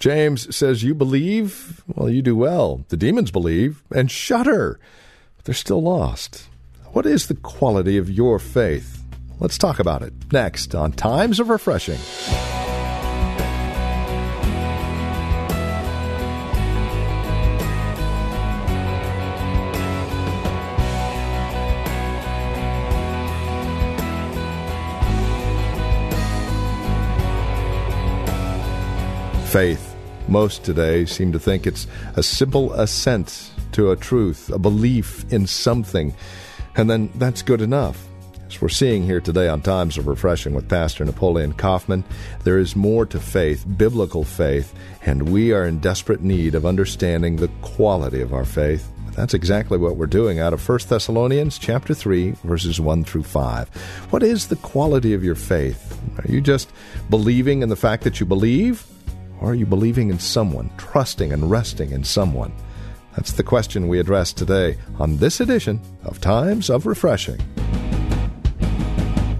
James says, You believe? Well, you do well. The demons believe and shudder, but they're still lost. What is the quality of your faith? Let's talk about it next on Times of Refreshing. Faith most today seem to think it's a simple assent to a truth, a belief in something, and then that's good enough. As we're seeing here today on Times of Refreshing with Pastor Napoleon Kaufman, there is more to faith, biblical faith, and we are in desperate need of understanding the quality of our faith. That's exactly what we're doing out of 1 Thessalonians chapter 3 verses 1 through 5. What is the quality of your faith? Are you just believing in the fact that you believe? Or are you believing in someone, trusting and resting in someone? That's the question we address today on this edition of Times of Refreshing.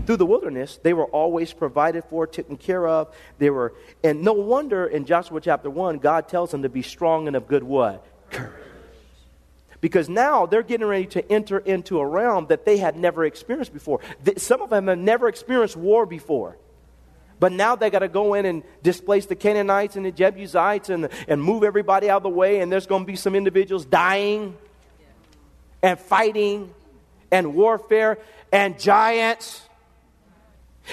Through the wilderness, they were always provided for, taken care of. They were, and no wonder in Joshua chapter 1, God tells them to be strong and of good what? Courage. Because now they're getting ready to enter into a realm that they had never experienced before. Some of them have never experienced war before. But now they got to go in and displace the Canaanites and the Jebusites and, and move everybody out of the way, and there's going to be some individuals dying and fighting and warfare and giants.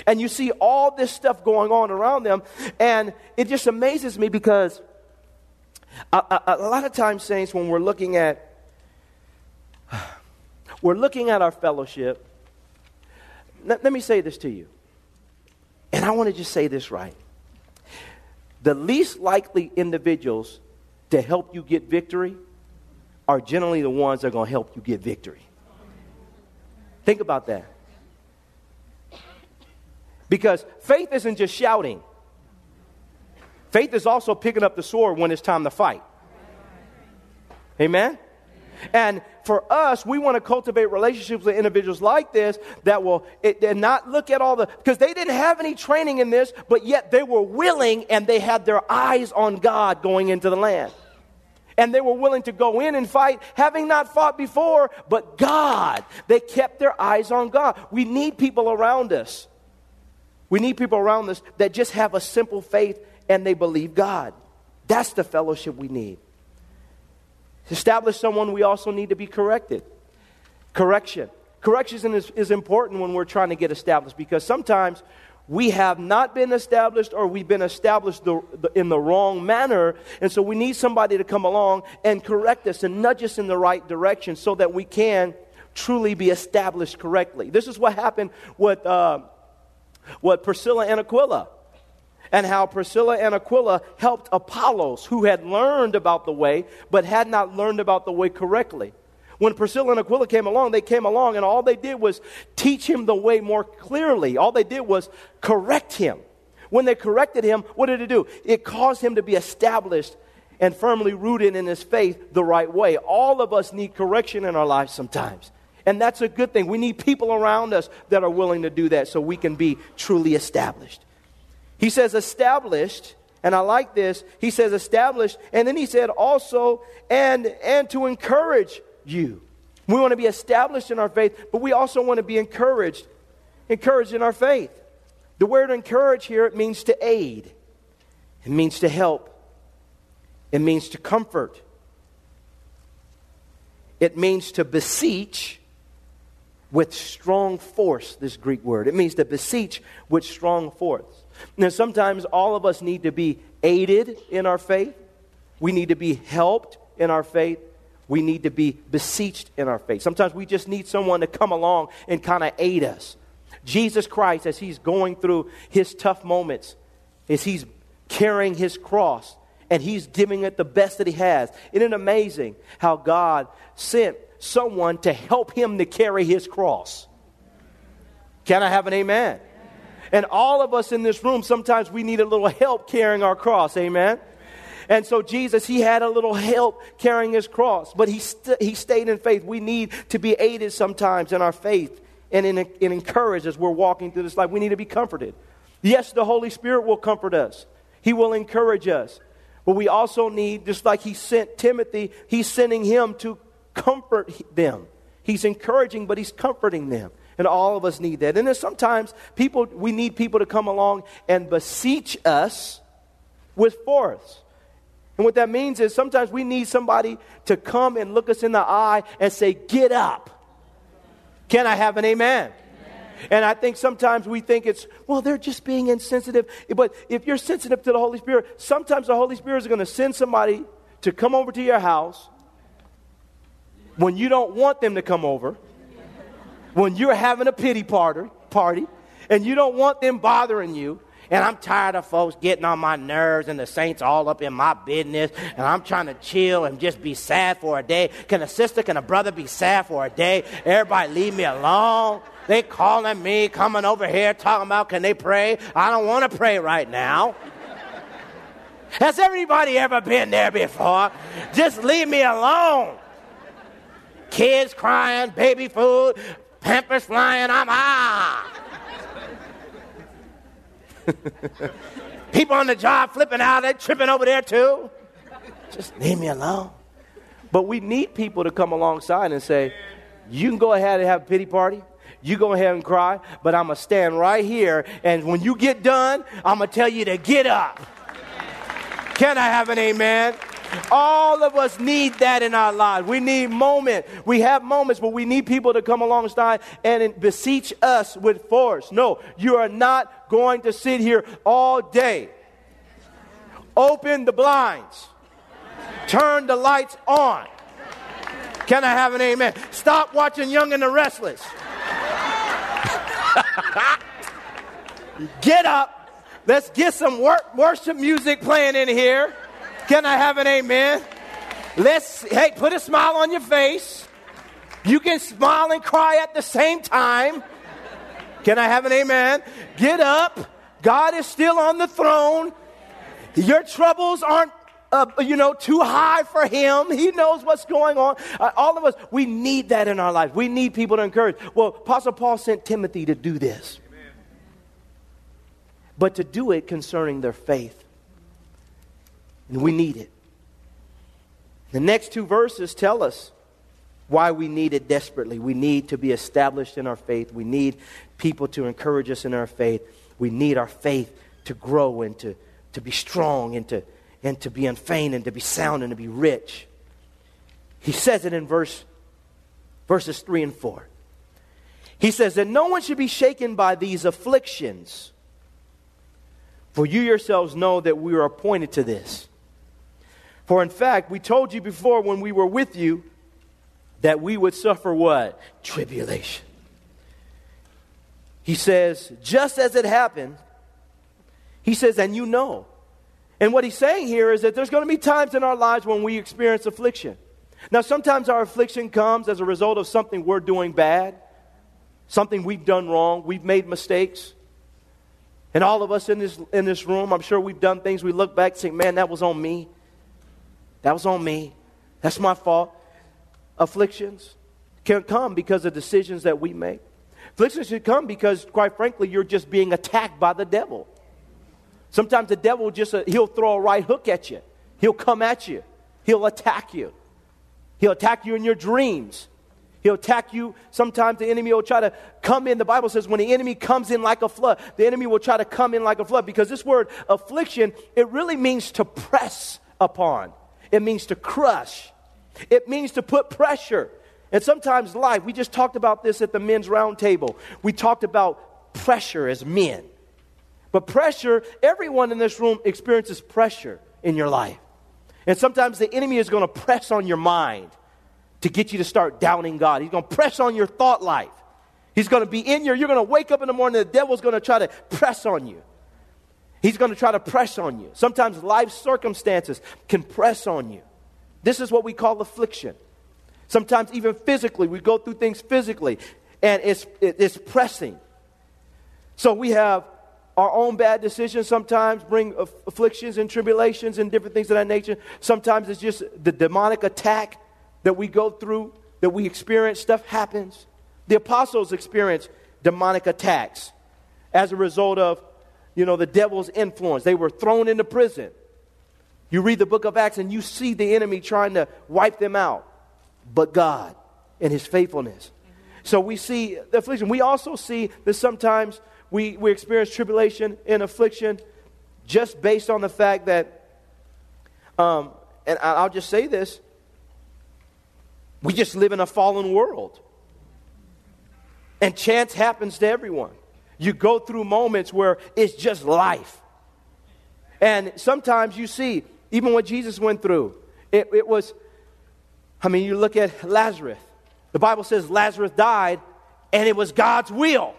And you see all this stuff going on around them, and it just amazes me because a, a, a lot of times, saints, when we're looking at we're looking at our fellowship. Let, let me say this to you. And I want to just say this right. The least likely individuals to help you get victory are generally the ones that are going to help you get victory. Think about that. Because faith isn't just shouting, faith is also picking up the sword when it's time to fight. Amen? And for us, we want to cultivate relationships with individuals like this that will it, and not look at all the because they didn't have any training in this, but yet they were willing and they had their eyes on God going into the land. And they were willing to go in and fight, having not fought before, but God. They kept their eyes on God. We need people around us. We need people around us that just have a simple faith and they believe God. That's the fellowship we need. To establish someone, we also need to be corrected. Correction. Correction is, is important when we're trying to get established because sometimes we have not been established or we've been established the, the, in the wrong manner. And so we need somebody to come along and correct us and nudge us in the right direction so that we can truly be established correctly. This is what happened with, uh, with Priscilla and Aquila and how Priscilla and Aquila helped Apollos, who had learned about the way, but had not learned about the way correctly. When Priscilla and Aquila came along, they came along, and all they did was teach him the way more clearly. All they did was correct him. When they corrected him, what did it do? It caused him to be established and firmly rooted in his faith the right way. All of us need correction in our lives sometimes. And that's a good thing. We need people around us that are willing to do that so we can be truly established. He says established, and I like this. He says established, and then he said also, and and to encourage you. We want to be established in our faith, but we also want to be encouraged, encouraged in our faith. The word encourage here it means to aid. It means to help. It means to comfort. It means to beseech with strong force, this Greek word. It means to beseech with strong force. Now, sometimes all of us need to be aided in our faith. We need to be helped in our faith. We need to be beseeched in our faith. Sometimes we just need someone to come along and kind of aid us. Jesus Christ, as he's going through his tough moments, as he's carrying his cross, and he's giving it the best that he has. Isn't it amazing how God sent someone to help him to carry his cross? Can I have an amen? And all of us in this room, sometimes we need a little help carrying our cross. Amen? And so Jesus, he had a little help carrying his cross, but he, st- he stayed in faith. We need to be aided sometimes in our faith and, in, and encouraged as we're walking through this life. We need to be comforted. Yes, the Holy Spirit will comfort us, He will encourage us. But we also need, just like He sent Timothy, He's sending him to comfort them. He's encouraging, but He's comforting them. And all of us need that. And then sometimes people, we need people to come along and beseech us with force. And what that means is sometimes we need somebody to come and look us in the eye and say, Get up. Can I have an amen? And I think sometimes we think it's, well, they're just being insensitive. But if you're sensitive to the Holy Spirit, sometimes the Holy Spirit is going to send somebody to come over to your house when you don't want them to come over, when you're having a pity party, party and you don't want them bothering you. And I'm tired of folks getting on my nerves and the saints all up in my business. And I'm trying to chill and just be sad for a day. Can a sister, can a brother be sad for a day? Everybody leave me alone. They calling me, coming over here, talking about can they pray? I don't want to pray right now. Has everybody ever been there before? Just leave me alone. Kids crying, baby food, pampers flying, I'm ah. People on the job flipping out, they tripping over there too. Just leave me alone. But we need people to come alongside and say, you can go ahead and have a pity party. You go ahead and cry, but I'm going to stand right here. And when you get done, I'm going to tell you to get up. Can I have an amen? All of us need that in our lives. We need moment. We have moments, but we need people to come alongside and beseech us with force. No, you are not going to sit here all day. Open the blinds. Turn the lights on. Can I have an amen? Stop watching Young and the Restless. get up. Let's get some work, worship music playing in here. Can I have an amen? Let's, hey, put a smile on your face. You can smile and cry at the same time. Can I have an amen? Get up. God is still on the throne. Your troubles aren't, uh, you know, too high for Him. He knows what's going on. Uh, all of us, we need that in our life. We need people to encourage. Well, Apostle Paul sent Timothy to do this, Amen. but to do it concerning their faith. And we need it. The next two verses tell us why we need it desperately. We need to be established in our faith. We need people to encourage us in our faith. We need our faith to grow and to, to be strong and to, and to be unfeigned and to be sound and to be rich. He says it in verse, verses 3 and 4. He says that no one should be shaken by these afflictions, for you yourselves know that we are appointed to this. For in fact, we told you before when we were with you that we would suffer what? Tribulation. He says, just as it happened, he says, and you know. And what he's saying here is that there's going to be times in our lives when we experience affliction. Now, sometimes our affliction comes as a result of something we're doing bad, something we've done wrong, we've made mistakes. And all of us in this, in this room, I'm sure we've done things we look back and say, man, that was on me. That was on me. That's my fault. Afflictions can come because of decisions that we make. Afflictions should come because, quite frankly, you're just being attacked by the devil. Sometimes the devil just, uh, he'll throw a right hook at you. He'll come at you. He'll attack you. He'll attack you in your dreams. He'll attack you. Sometimes the enemy will try to come in. The Bible says when the enemy comes in like a flood, the enemy will try to come in like a flood because this word affliction, it really means to press upon. It means to crush. It means to put pressure. And sometimes life, we just talked about this at the men's roundtable. We talked about pressure as men. But pressure, everyone in this room experiences pressure in your life. And sometimes the enemy is going to press on your mind to get you to start doubting God. He's going to press on your thought life. He's going to be in your, you're going to wake up in the morning, the devil's going to try to press on you. He's going to try to press on you. Sometimes life circumstances can press on you. This is what we call affliction. Sometimes, even physically, we go through things physically, and it's, it's pressing. So, we have our own bad decisions sometimes bring afflictions and tribulations and different things of that nature. Sometimes it's just the demonic attack that we go through, that we experience. Stuff happens. The apostles experienced demonic attacks as a result of, you know, the devil's influence. They were thrown into prison. You read the book of Acts and you see the enemy trying to wipe them out, but God and his faithfulness. So we see the affliction. We also see that sometimes we, we experience tribulation and affliction just based on the fact that, um, and I'll just say this, we just live in a fallen world. And chance happens to everyone. You go through moments where it's just life. And sometimes you see, even what Jesus went through, it, it was, I mean, you look at Lazarus. The Bible says Lazarus died, and it was God's will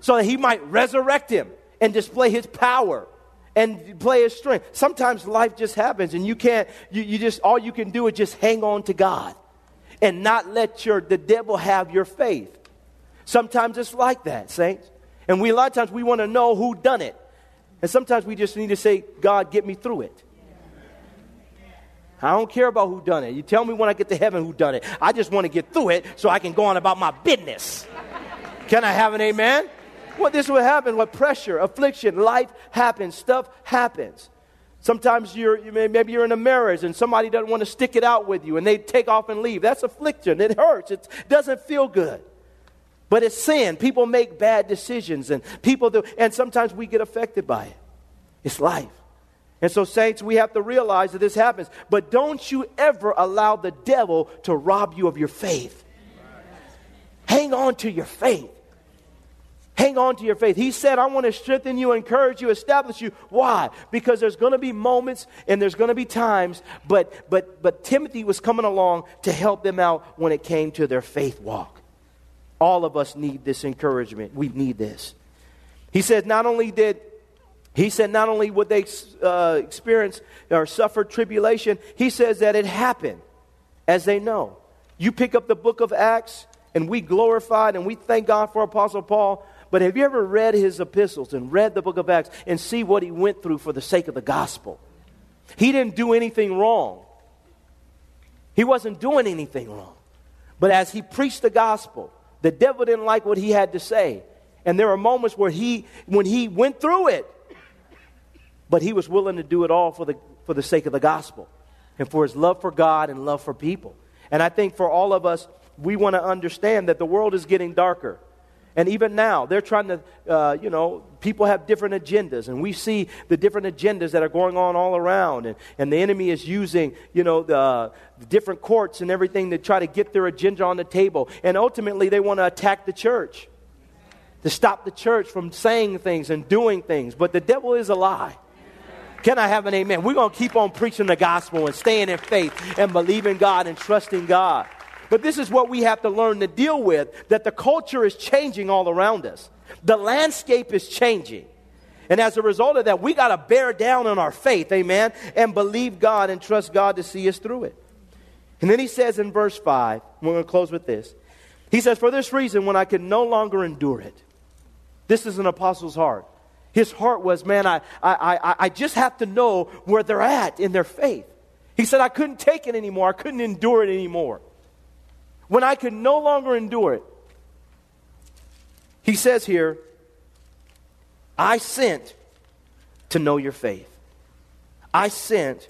so that he might resurrect him and display his power and play his strength. Sometimes life just happens, and you can't, you, you just, all you can do is just hang on to God and not let your, the devil have your faith. Sometimes it's like that, saints. And we, a lot of times, we want to know who done it. And sometimes we just need to say, God, get me through it. I don't care about who done it. You tell me when I get to heaven who done it. I just want to get through it so I can go on about my business. Can I have an amen? Well, this is what happens with pressure, affliction, life happens, stuff happens. Sometimes you're, you may, maybe you're in a marriage and somebody doesn't want to stick it out with you and they take off and leave. That's affliction. It hurts. It doesn't feel good. But it's sin. People make bad decisions and people do, and sometimes we get affected by it. It's life. And so, saints, we have to realize that this happens. But don't you ever allow the devil to rob you of your faith. Hang on to your faith. Hang on to your faith. He said, I want to strengthen you, encourage you, establish you. Why? Because there's going to be moments and there's going to be times, but, but, but Timothy was coming along to help them out when it came to their faith walk. All of us need this encouragement. We need this. He said, not only did he said not only would they uh, experience or suffer tribulation, he says that it happened as they know. You pick up the book of Acts, and we glorified and we thank God for Apostle Paul. But have you ever read his epistles and read the book of Acts and see what he went through for the sake of the gospel? He didn't do anything wrong. He wasn't doing anything wrong. But as he preached the gospel, the devil didn't like what he had to say. And there were moments where he, when he went through it, but he was willing to do it all for the, for the sake of the gospel and for his love for God and love for people. And I think for all of us, we want to understand that the world is getting darker. And even now, they're trying to, uh, you know, people have different agendas, and we see the different agendas that are going on all around. And, and the enemy is using, you know, the, the different courts and everything to try to get their agenda on the table. And ultimately, they want to attack the church, to stop the church from saying things and doing things. But the devil is a lie. Can I have an amen? We're going to keep on preaching the gospel and staying in faith and believing God and trusting God. But this is what we have to learn to deal with that the culture is changing all around us. The landscape is changing. And as a result of that, we got to bear down on our faith, amen, and believe God and trust God to see us through it. And then he says in verse 5, we're going to close with this. He says, For this reason, when I could no longer endure it, this is an apostle's heart. His heart was, man, I, I, I, I just have to know where they're at in their faith. He said, I couldn't take it anymore. I couldn't endure it anymore when I could no longer endure it. He says here, I sent to know your faith. I sent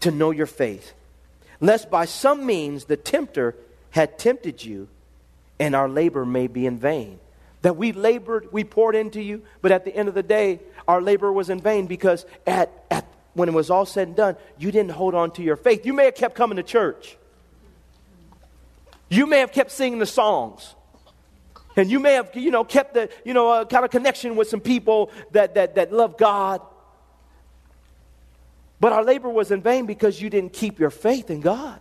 to know your faith, lest by some means the tempter had tempted you and our labor may be in vain. That we labored, we poured into you, but at the end of the day, our labor was in vain because at, at when it was all said and done, you didn't hold on to your faith. You may have kept coming to church. You may have kept singing the songs. And you may have, you know, kept the, you know, uh, a kind of connection with some people that, that, that love God. But our labor was in vain because you didn't keep your faith in God.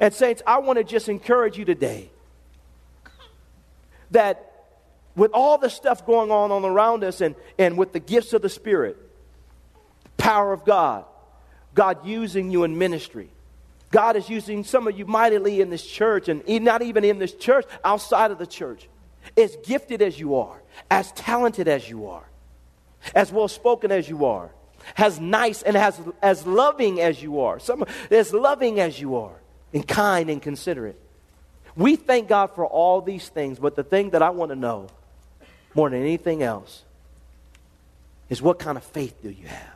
And, saints, I want to just encourage you today that with all the stuff going on all around us and, and with the gifts of the Spirit, power of God, God using you in ministry. God is using some of you mightily in this church, and not even in this church, outside of the church. As gifted as you are, as talented as you are, as well spoken as you are, as nice and as, as loving as you are, some, as loving as you are, and kind and considerate. We thank God for all these things, but the thing that I want to know more than anything else is what kind of faith do you have?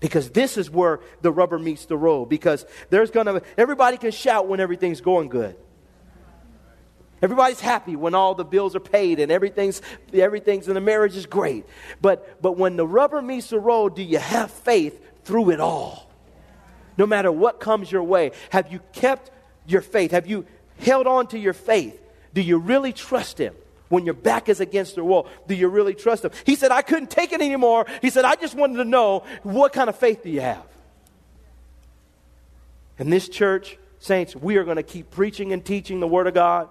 Because this is where the rubber meets the road. Because there's going to, everybody can shout when everything's going good. Everybody's happy when all the bills are paid and everything's, everything's in the marriage is great. But, but when the rubber meets the road, do you have faith through it all? No matter what comes your way, have you kept your faith? Have you held on to your faith? Do you really trust Him? When your back is against the wall, do you really trust Him? He said, I couldn't take it anymore. He said, I just wanted to know what kind of faith do you have? In this church, saints, we are going to keep preaching and teaching the Word of God,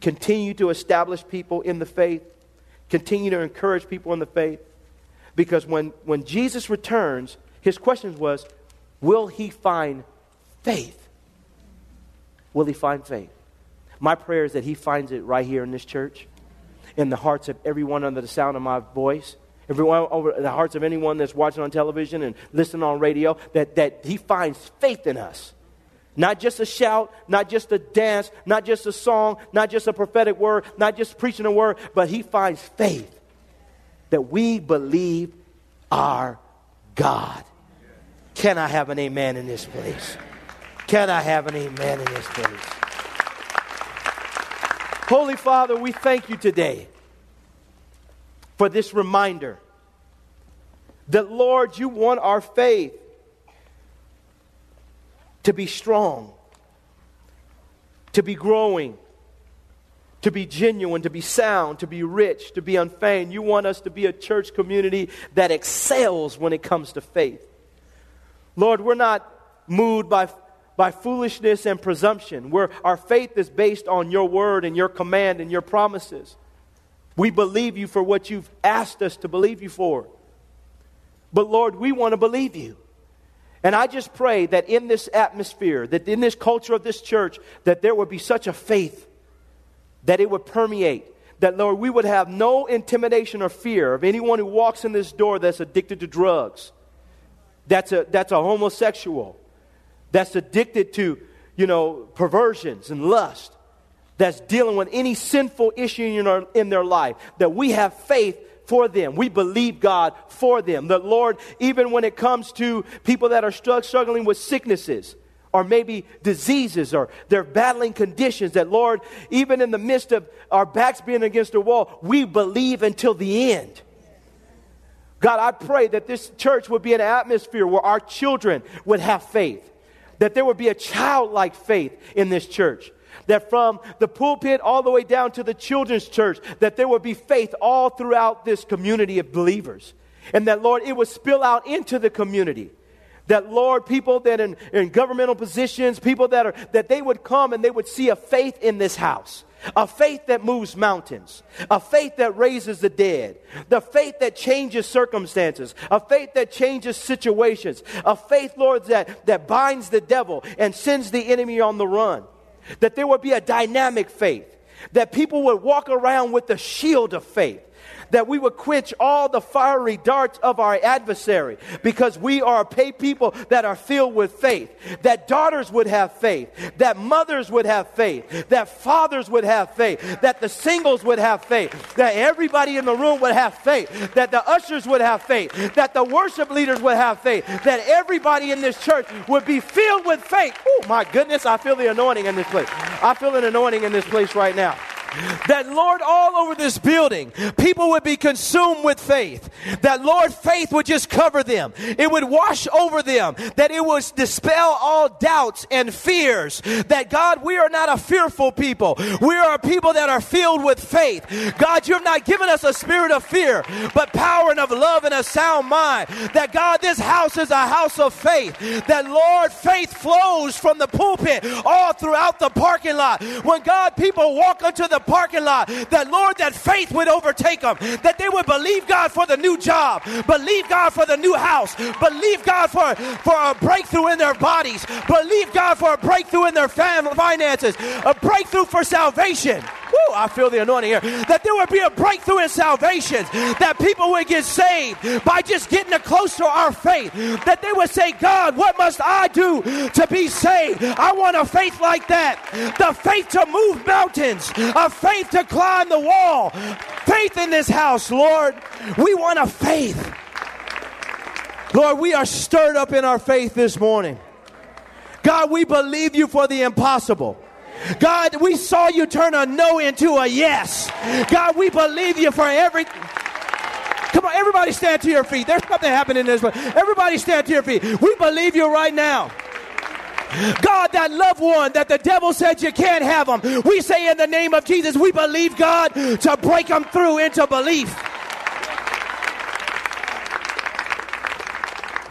continue to establish people in the faith, continue to encourage people in the faith. Because when, when Jesus returns, his question was, Will he find faith? Will he find faith? My prayer is that He finds it right here in this church, in the hearts of everyone under the sound of my voice, everyone over the hearts of anyone that's watching on television and listening on radio, that, that He finds faith in us. Not just a shout, not just a dance, not just a song, not just a prophetic word, not just preaching a word, but He finds faith that we believe our God. Can I have an amen in this place? Can I have an amen in this place? Holy Father, we thank you today for this reminder that, Lord, you want our faith to be strong, to be growing, to be genuine, to be sound, to be rich, to be unfeigned. You want us to be a church community that excels when it comes to faith. Lord, we're not moved by by foolishness and presumption, where our faith is based on your word and your command and your promises. We believe you for what you've asked us to believe you for. But Lord, we want to believe you. And I just pray that in this atmosphere, that in this culture of this church, that there would be such a faith that it would permeate. That, Lord, we would have no intimidation or fear of anyone who walks in this door that's addicted to drugs, that's a, that's a homosexual, that's addicted to, you know, perversions and lust, that's dealing with any sinful issue in, our, in their life, that we have faith for them. We believe God for them. That, Lord, even when it comes to people that are struggling with sicknesses, or maybe diseases or they're battling conditions that lord even in the midst of our backs being against the wall we believe until the end god i pray that this church would be an atmosphere where our children would have faith that there would be a childlike faith in this church. That from the pulpit all the way down to the children's church, that there would be faith all throughout this community of believers. And that, Lord, it would spill out into the community that lord people that in, in governmental positions people that are that they would come and they would see a faith in this house a faith that moves mountains, a faith that raises the dead, the faith that changes circumstances, a faith that changes situations, a faith, Lord, that, that binds the devil and sends the enemy on the run. That there would be a dynamic faith, that people would walk around with the shield of faith that we would quench all the fiery darts of our adversary because we are a people that are filled with faith. That daughters would have faith, that mothers would have faith, that fathers would have faith, that the singles would have faith, that everybody in the room would have faith, that the ushers would have faith, that the worship leaders would have faith, that everybody in this church would be filled with faith. Oh my goodness, I feel the anointing in this place. I feel an anointing in this place right now that Lord, all over this building, people would be consumed with faith. That Lord, faith would just cover them. It would wash over them. That it would dispel all doubts and fears. That God, we are not a fearful people. We are a people that are filled with faith. God, you have not given us a spirit of fear, but power and of love and a sound mind. That God, this house is a house of faith. That Lord, faith flows from the pulpit all throughout the parking lot. When God, people walk into the parking lot, that Lord, that faith would overtake them, that they would believe God for the new job, believe God for the new house, believe God for, for a breakthrough in their bodies, believe God for a breakthrough in their family finances, a breakthrough for salvation. Woo, I feel the anointing here. That there would be a breakthrough in salvation. That people would get saved by just getting close to our faith. That they would say, God, what must I do to be saved? I want a faith like that. The faith to move mountains, a faith to climb the wall. Faith in this house, Lord. We want a faith. Lord, we are stirred up in our faith this morning. God, we believe you for the impossible. God, we saw you turn a no into a yes. God, we believe you for every. Come on, everybody stand to your feet. There's something happening in this place. Everybody stand to your feet. We believe you right now. God, that loved one that the devil said you can't have them. We say in the name of Jesus, we believe God to break them through into belief.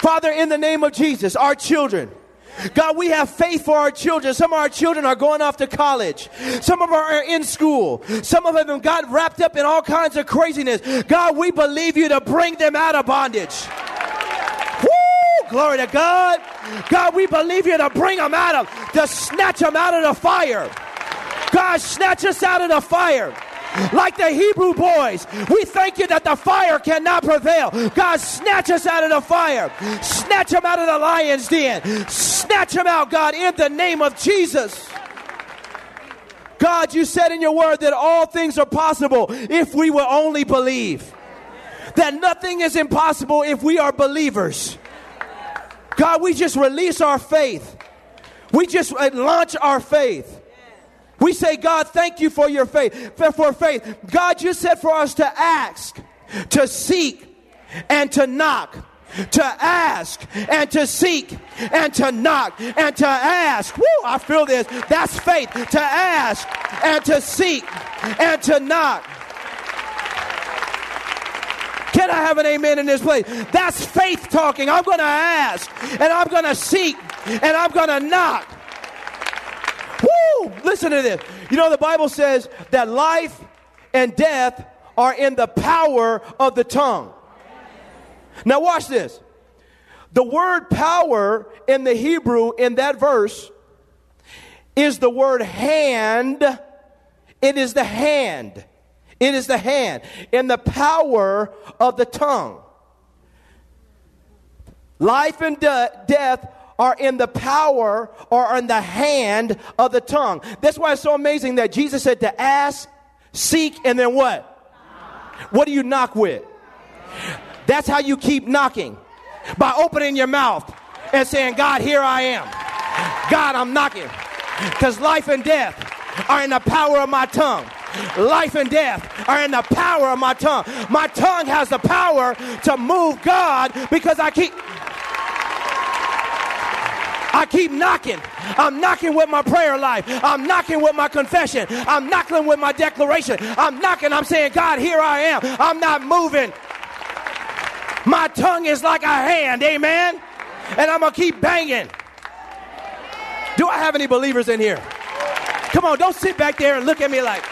Father, in the name of Jesus, our children, God, we have faith for our children. Some of our children are going off to college. Some of them are in school. Some of them got wrapped up in all kinds of craziness. God, we believe you to bring them out of bondage. Woo! Glory to God. God, we believe you to bring them out of, to snatch them out of the fire. God, snatch us out of the fire like the Hebrew boys. We thank you that the fire cannot prevail. God, snatch us out of the fire. Snatch them out of the lion's den. Snatch them out, God, in the name of Jesus. God, you said in your word that all things are possible if we will only believe. That nothing is impossible if we are believers. God, we just release our faith. We just uh, launch our faith. We say, God, thank you for your faith, for faith. God, you said for us to ask, to seek, and to knock. To ask and to seek and to knock and to ask. Woo, I feel this. That's faith. To ask and to seek and to knock. Can I have an amen in this place? That's faith talking. I'm going to ask and I'm going to seek and I'm going to knock. Woo! Listen to this. You know, the Bible says that life and death are in the power of the tongue. Now, watch this. The word power in the Hebrew in that verse is the word hand. It is the hand. It is the hand in the power of the tongue. Life and de- death are in the power or in the hand of the tongue. That's why it's so amazing that Jesus said to ask, seek, and then what? What do you knock with? That's how you keep knocking by opening your mouth and saying, God, here I am. God, I'm knocking. Because life and death are in the power of my tongue. Life and death are in the power of my tongue. My tongue has the power to move God because I keep. I keep knocking. I'm knocking with my prayer life. I'm knocking with my confession. I'm knocking with my declaration. I'm knocking. I'm saying, God, here I am. I'm not moving. My tongue is like a hand. Amen. And I'm going to keep banging. Do I have any believers in here? Come on, don't sit back there and look at me like,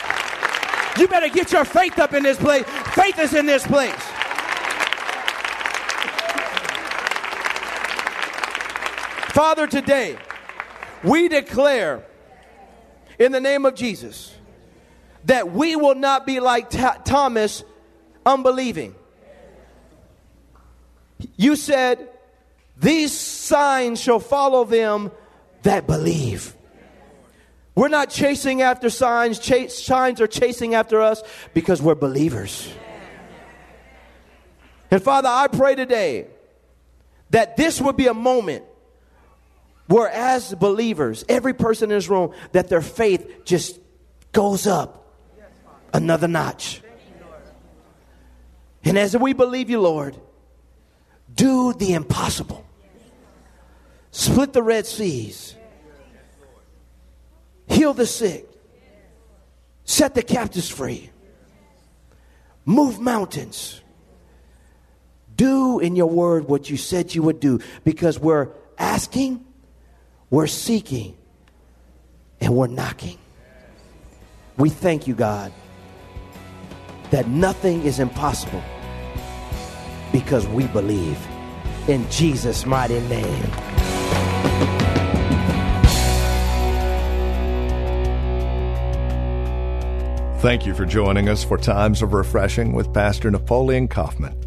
you better get your faith up in this place. Faith is in this place. Father, today we declare in the name of Jesus that we will not be like T- Thomas, unbelieving. You said, These signs shall follow them that believe. We're not chasing after signs, signs are chasing after us because we're believers. And Father, I pray today that this would be a moment where, as believers, every person in this room, that their faith just goes up another notch. And as we believe you, Lord, do the impossible. Split the Red Seas, heal the sick, set the captives free, move mountains. Do in your word what you said you would do because we're asking we're seeking and we're knocking. We thank you, God, that nothing is impossible because we believe. In Jesus' mighty name. Thank you for joining us for Times of Refreshing with Pastor Napoleon Kaufman.